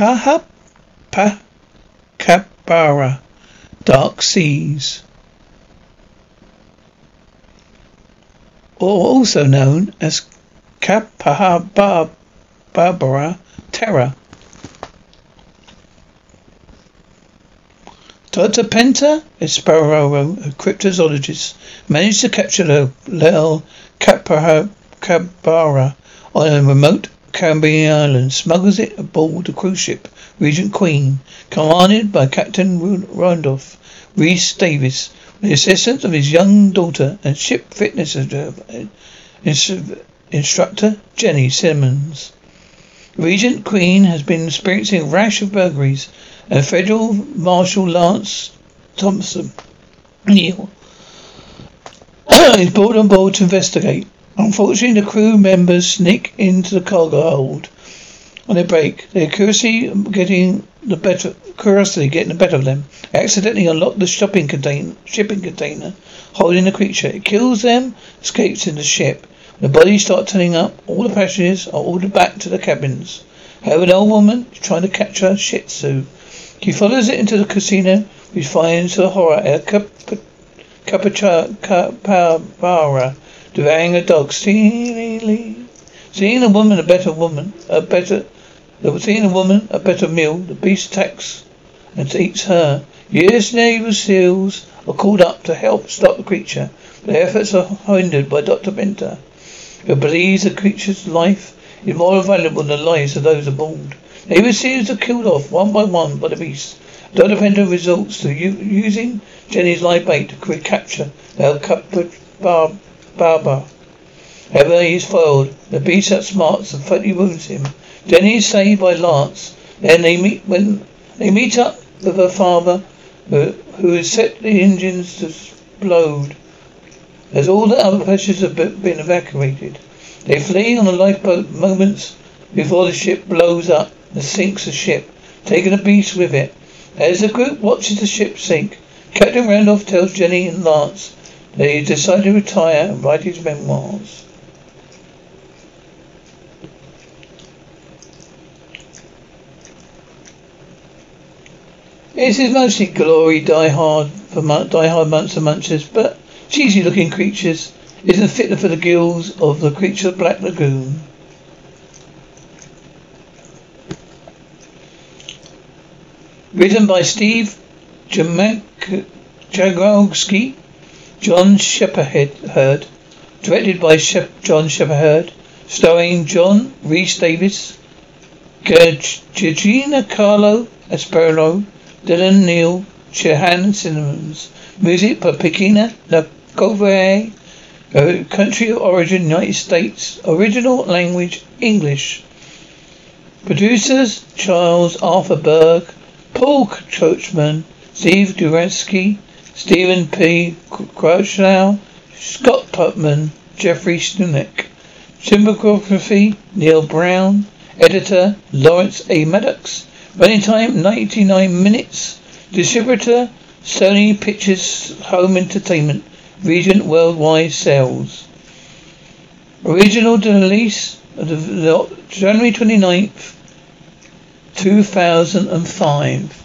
Kaha Kapara Dark Seas. Or also known as Chupacabra Terror. Dr. Penta Espararo, a cryptozoologist, managed to capture the little Chupacabra on a remote Island, smuggles it aboard the cruise ship, Regent Queen, commanded by Captain Randolph Rhys-Davies, with the assistance of his young daughter and ship fitness instructor Jenny Simmons. Regent Queen has been experiencing a rash of burglaries and Federal Marshal Lance Thompson Neal is brought on board to investigate. Unfortunately, the crew members sneak into the cargo hold on their break. Their curiosity getting the better curiosity getting the better of them. They accidentally unlock the shopping container, shipping container holding the creature. It kills them, escapes in the ship. When the bodies start turning up, all the passengers are ordered back to the cabins. However, an old woman is trying to catch her Shih Tzu. He follows it into the casino, which finds the horror at Chupacabra, devouring a dog. Seeing a woman a better woman, a better, seeing a woman a better meal, the beast attacks and eats her. Years Naval SEALs are called up to help stop the creature. But their efforts are hindered by Dr. Penta, who believes the creature's life is more valuable than the lives of those aboard. Naval SEALs are killed off one by one by the beast. Dr. Penta resorts to u- using Jenny's live bait to recapture they cut the Barber. However, he is foiled. The beast smarts and fatally wounds him. Jenny is saved by Lance. Then they meet when they meet up with her father, who, who has set the engines to explode. As all the other passengers have been evacuated, they flee on a lifeboat moments before the ship blows up and sinks the ship, taking the beast with it. As the group watches the ship sink, Captain Randolph tells Jenny and Lance he decided to retire and write his memoirs. This is mostly glory, die hard for die hard monster munchers, but cheesy looking creatures isn't fit for the gills of the creature of Black Lagoon. Written by Steve Jagowski, John Shepphird, directed by Shep- John Shepphird, starring John Rhys-Davies, Georgina Carlo Asperlo, Dylan Neal, Chelan Simmons. Music by Pekina Nakovay. Country of origin United States. Original language English. Producers Charles Arthur Berg, Paul Churchman, Steve Duransky, Stephen P. Crouchlow, Scott Putman, Jeffrey Stunek. Cinematography Neil Brown. Editor Lawrence A. Maddox. Running time 99 minutes. Distributor Sony Pictures Home Entertainment. Regent Worldwide Sales. Original release of January 29th, 2005.